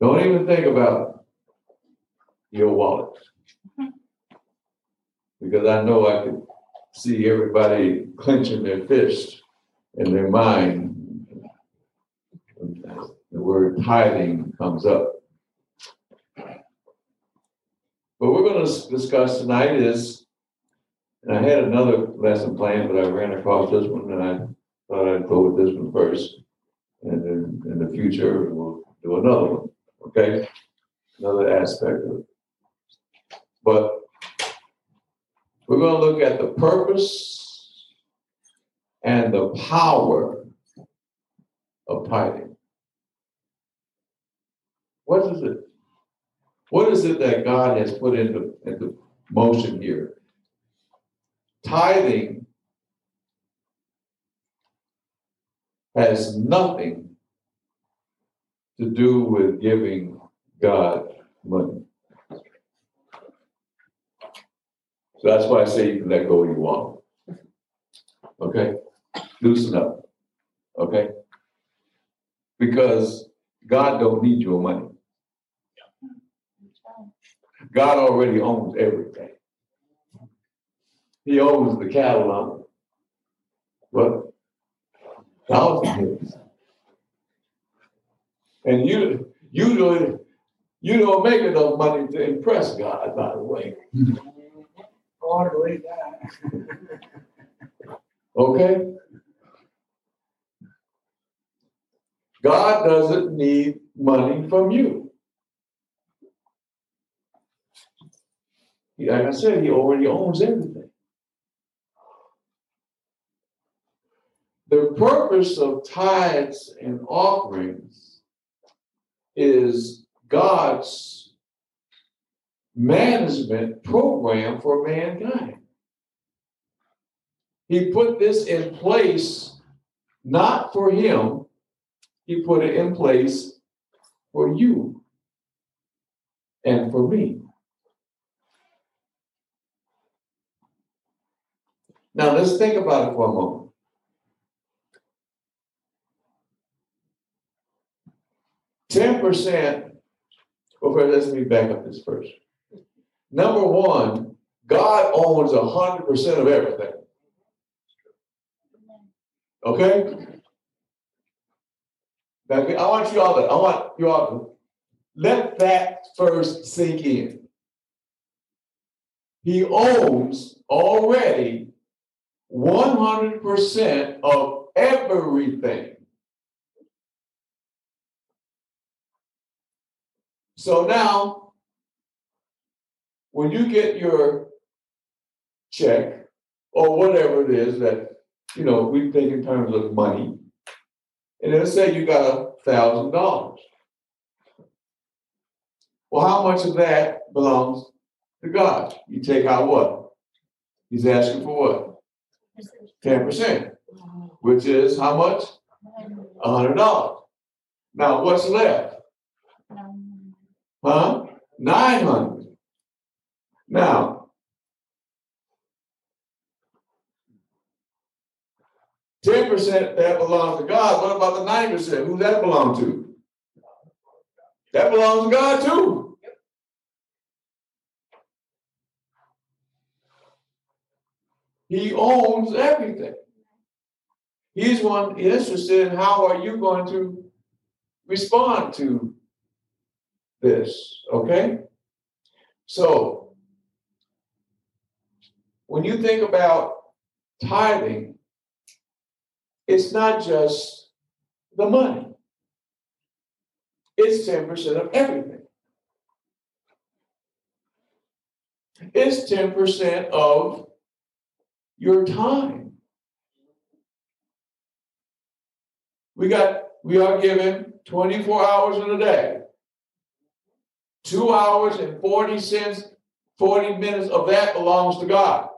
Don't even think about your wallet. Because I know I could see everybody clenching their fist in their mind. The word tithing comes up. What we're gonna discuss tonight is, and I had another lesson planned, but I ran across this one and I thought I'd go with this one first. And then in the future, we'll do another one, okay? Another aspect of it. But we're gonna look at the purpose and the power of tithing. What is it? What is it that God has put into, into motion here? Tithing has nothing to do with giving God money. So that's why I say you can let go when you want. Okay? Loosen up. Okay? Because God don't need your money. God already owns everything. He owns the cattle on what? Thousands. And you, you don't, you don't make enough money to impress God, by the way. Oh, Hardly that. Okay? God doesn't need money from you. Like I said, he already owns everything. The purpose of tithes and offerings is God's management program for mankind. He put this in place not for him, he put it in place for you and for me. Now let's think about it for a moment. Ten percent, well, first, let me back up this first. Number one, God owns a hundred percent of everything. Okay? Now, I want you all to, I want you all to let that first sink in. He owns already one hundred percent of everything. So now, when you get your check or whatever it is that, you know, we think in terms of money, and let's say you got a thousand dollars. Well, how much of that belongs to God? You take out what? He's asking for what? Ten percent, which is how much? A hundred dollars. Now, what's left? Huh? Nine hundred. Now, ten percent that belongs to God. What about the nine percent? Who that belong to? That belongs to God too. He owns everything. He's one interested in how are you going to respond to this, okay? So, when you think about tithing, it's not just the money, it's 10% of everything. It's 10% of your time. We got, we are given 24 hours in a day. Two hours and 40 cents, 40 minutes of that belongs to God.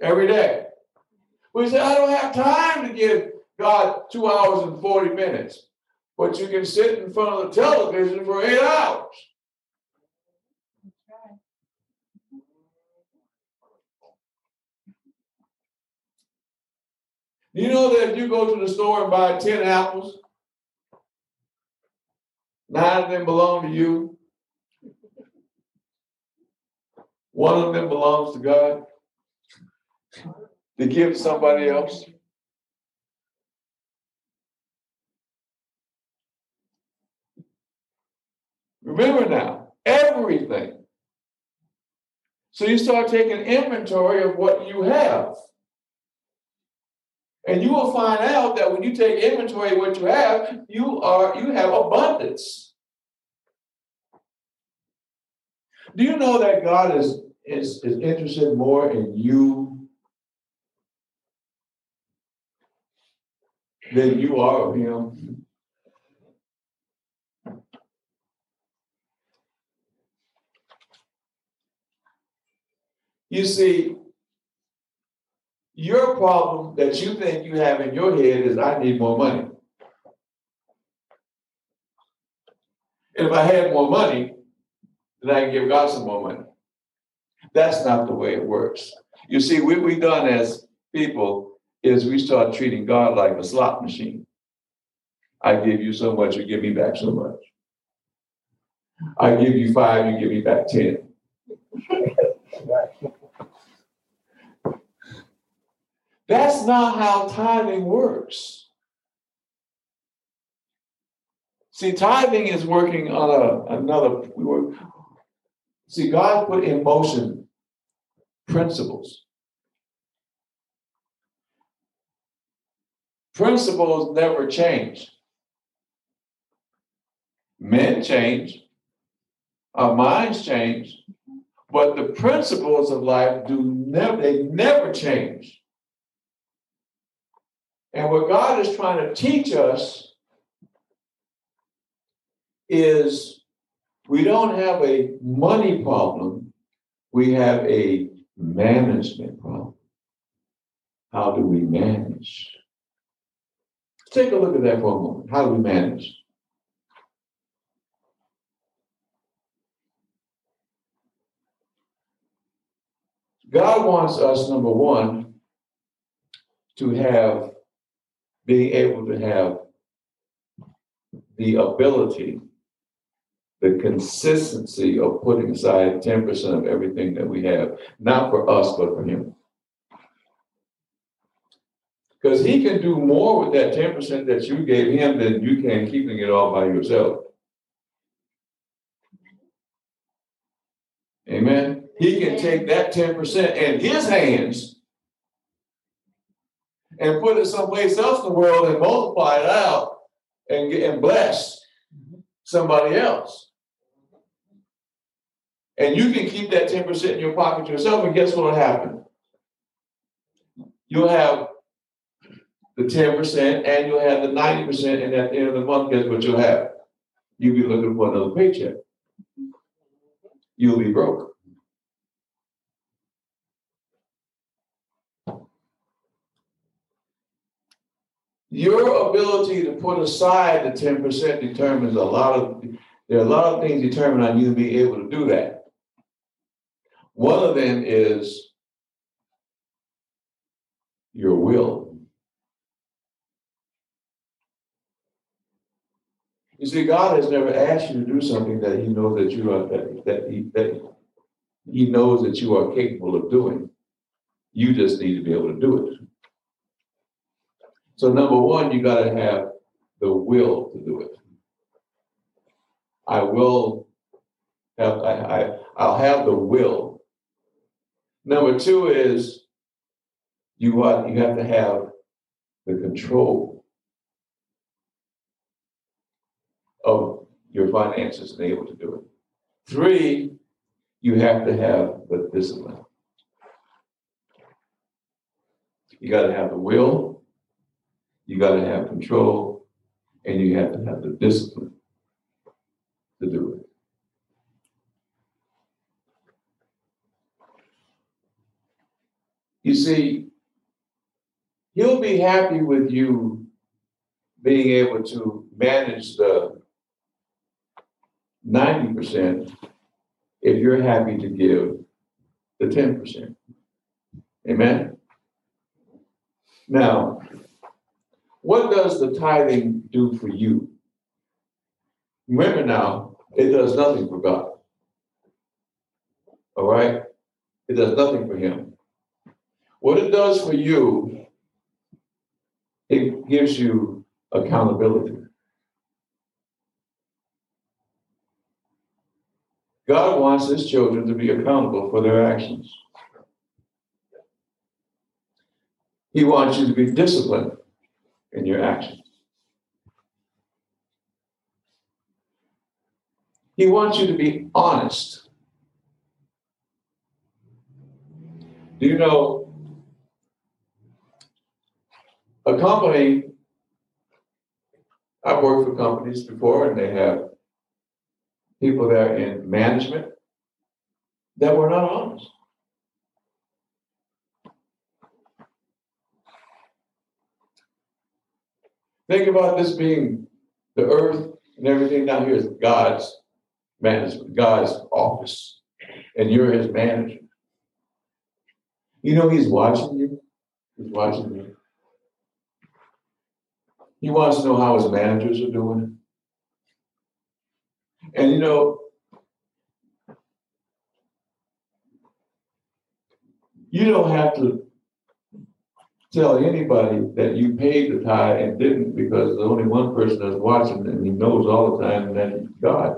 Every day. We say, I don't have time to give God two hours and 40 minutes. But you can sit in front of the television for eight hours. You know that if you go to the store and buy 10 apples, Nine of them belong to you. One of them belongs to God. To give somebody else. Remember now, everything. So you start taking inventory of what you have. And you will find out that when you take inventory of what you have, you are you have abundance. Do you know that God is, is, is interested more in you than you are of him? You see, your problem that you think you have in your head is I need more money. And if I had more money, then I can give God some more money. That's not the way it works. You see, what we've done as people is we start treating God like a slot machine. I give you so much, you give me back so much. I give you five, you give me back 10. That's not how tithing works. See, tithing is working on a, another, we work, see, God put in motion principles. Principles never change. Men change, our minds change, but the principles of life do never, they never change. And what God is trying to teach us is we don't have a money problem, we have a management problem. How do we manage? Take a look at that for a moment. How do we manage? God wants us, number one, to have, being able to have the ability, the consistency of putting aside 10% of everything that we have, not for us, but for Him. Because He can do more with that 10% that you gave Him than you can keeping it all by yourself. Amen. He can take that 10% in His hands and put it someplace else in the world and multiply it out and, get, and bless mm-hmm. somebody else. And you can keep that 10% in your pocket yourself, and guess what will happen? You'll have the 10% and you'll have the 90%, and at the end of the month, guess what you'll have? You'll be looking for another paycheck. You'll be broke. Your ability to put aside the 10% determines a lot of, there are a lot of things determined on you being able to do that. One of them is your will. You see, God has never asked you to do something that He knows that you are that, that He that He knows that you are capable of doing. You just need to be able to do it. So number one, you got to have the will to do it. I will have, I, I, I'll have the will. Number two is you want, you have to have the control of your finances and able to do it. Three, you have to have the discipline. You got to have the will, you got to have control, and you have to have the discipline to do it. You see, he'll be happy with you being able to manage the 90% if you're happy to give the 10%. Amen? Now, what does the tithing do for you? Remember now, it does nothing for God. All right? It does nothing for him. What it does for you, it gives you accountability. God wants his children to be accountable for their actions. He wants you to be disciplined in your actions. He wants you to be honest. Do you know a company? I've worked for companies before and they have people there in management that were not honest. Think about this being the earth and everything down here is God's management, God's office, and you're his manager. You know he's watching you. He's watching you. He wants to know how his managers are doing. And you know, you don't have to tell anybody that you paid the tithe and didn't because there's only one person that's watching and he knows all the time, and that's God.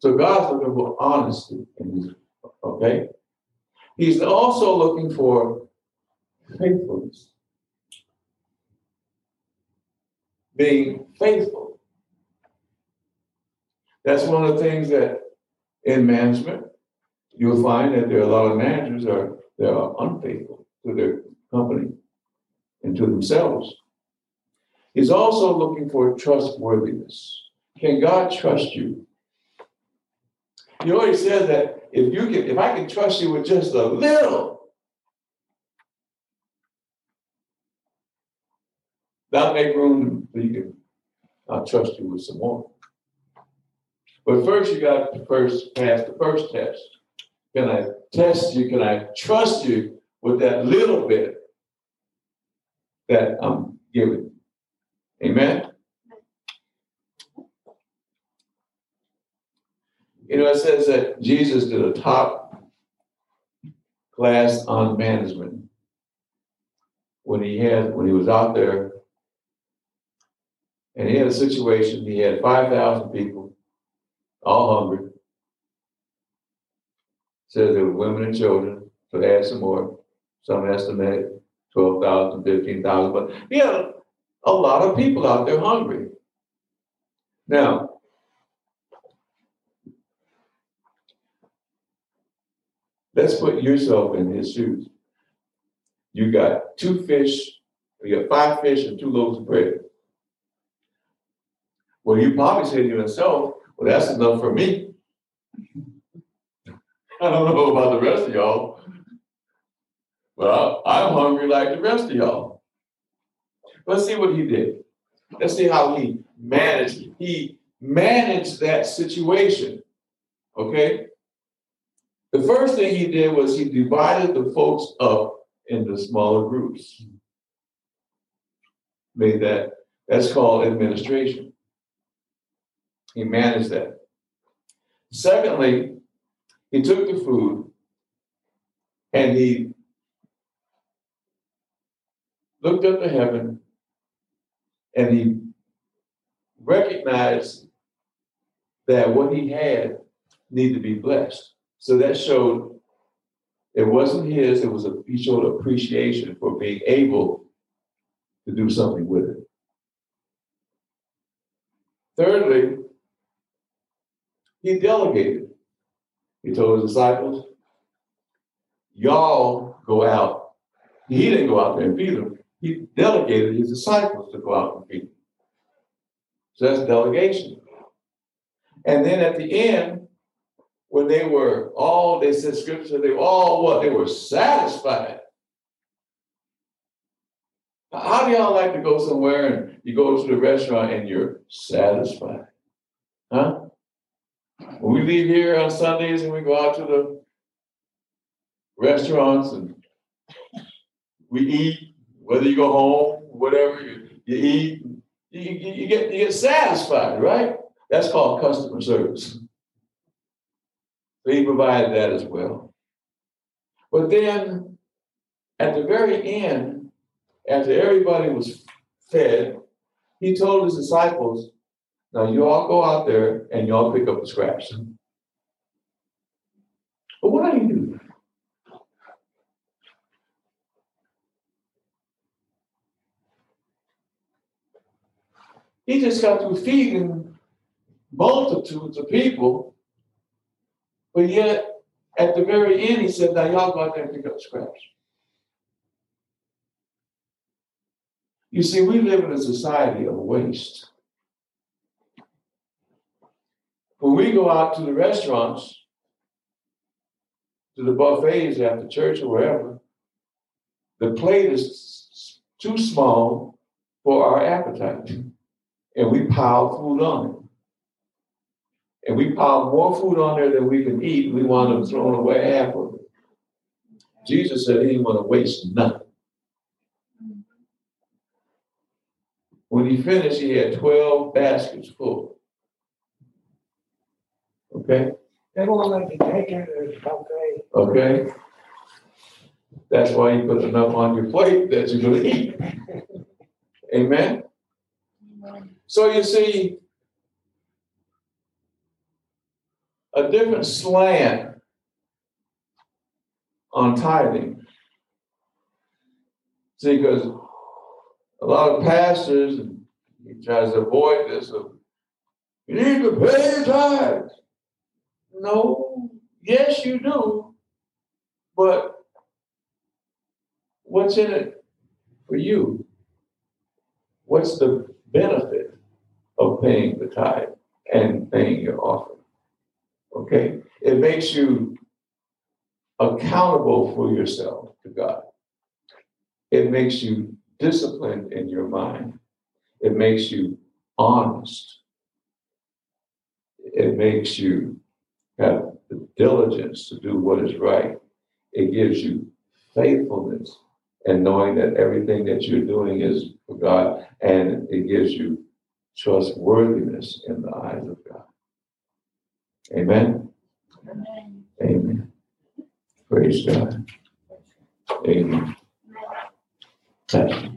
So God's looking for honesty okay? He's also looking for faithfulness. Being faithful. That's one of the things that in management, you'll find that there are a lot of managers are that are unfaithful to their company and to themselves. He's also looking for trustworthiness. Can God trust you? He already said that if you can, if I can trust you with just a little, that'll make room for you I'll trust you with some more. But first, you got to first pass the first test. Can I test you? Can I trust you with that little bit that I'm giving? Amen. You know, it says that Jesus did a top class on management when he had when he was out there and he had a situation, he had 5,000 people, all hungry. Says there were women and children, so add some more. Some estimate 12,000, 15,000, but he had a lot of people out there hungry. Now, Let's put yourself in his shoes. You got two fish, you got five fish and two loaves of bread. Well, you probably say to yourself, well, that's enough for me. I don't know about the rest of y'all. Well, I'm hungry like the rest of y'all. Let's see what he did. Let's see how he managed. He managed that situation. Okay? The first thing he did was he divided the folks up into smaller groups. Made that, that's called administration. He managed that. Secondly, he took the food and he looked up to heaven and he recognized that what he had needed to be blessed. So that showed it wasn't his, it was a he showed appreciation for being able to do something with it. He delegated. He told his disciples, Y'all go out. He didn't go out there and feed them. He delegated his disciples to go out and feed them. So that's delegation. And then at the end, when they were all, they said scripture, they were all what? They were satisfied. How do y'all like to go somewhere and you go to the restaurant and you're satisfied? Huh? When we leave here on Sundays and we go out to the restaurants and we eat, whether you go home, whatever, you, you eat, you, you, you get you get satisfied, right? That's called customer service. So he provided that as well. But then at the very end, after everybody was fed, he told his disciples, now you all go out there and y'all pick up the scraps. But why do you do? He just got through feeding multitudes of people. But yet, at the very end, he said, Now y'all go out there and pick up scraps. You see, we live in a society of waste. When we go out to the restaurants, to the buffets after church or wherever, the plate is too small for our appetite. And we pile food on it. And we pile more food on there than we can eat. We want them thrown away half of it. Jesus said he didn't want to waste nothing. When he finished, he had 12 baskets full. Okay? They won't let you take it, it's okay. Okay? That's why you put enough on your plate that you're going to eat. Amen? So you see, a different slant on tithing. See, because a lot of pastors, he tries to avoid this, of, you need to pay your tithes. No, yes, you do, but what's in it for you? What's the benefit of paying the tithe and paying your offering? Okay, it makes you accountable for yourself to God. It makes you disciplined in your mind. It makes you honest. It makes you have the diligence to do what is right. It gives you faithfulness and knowing that everything that you're doing is for God, and it gives you trustworthiness in the eyes of God. Amen. Amen. Amen. Praise God. Amen. Pastor.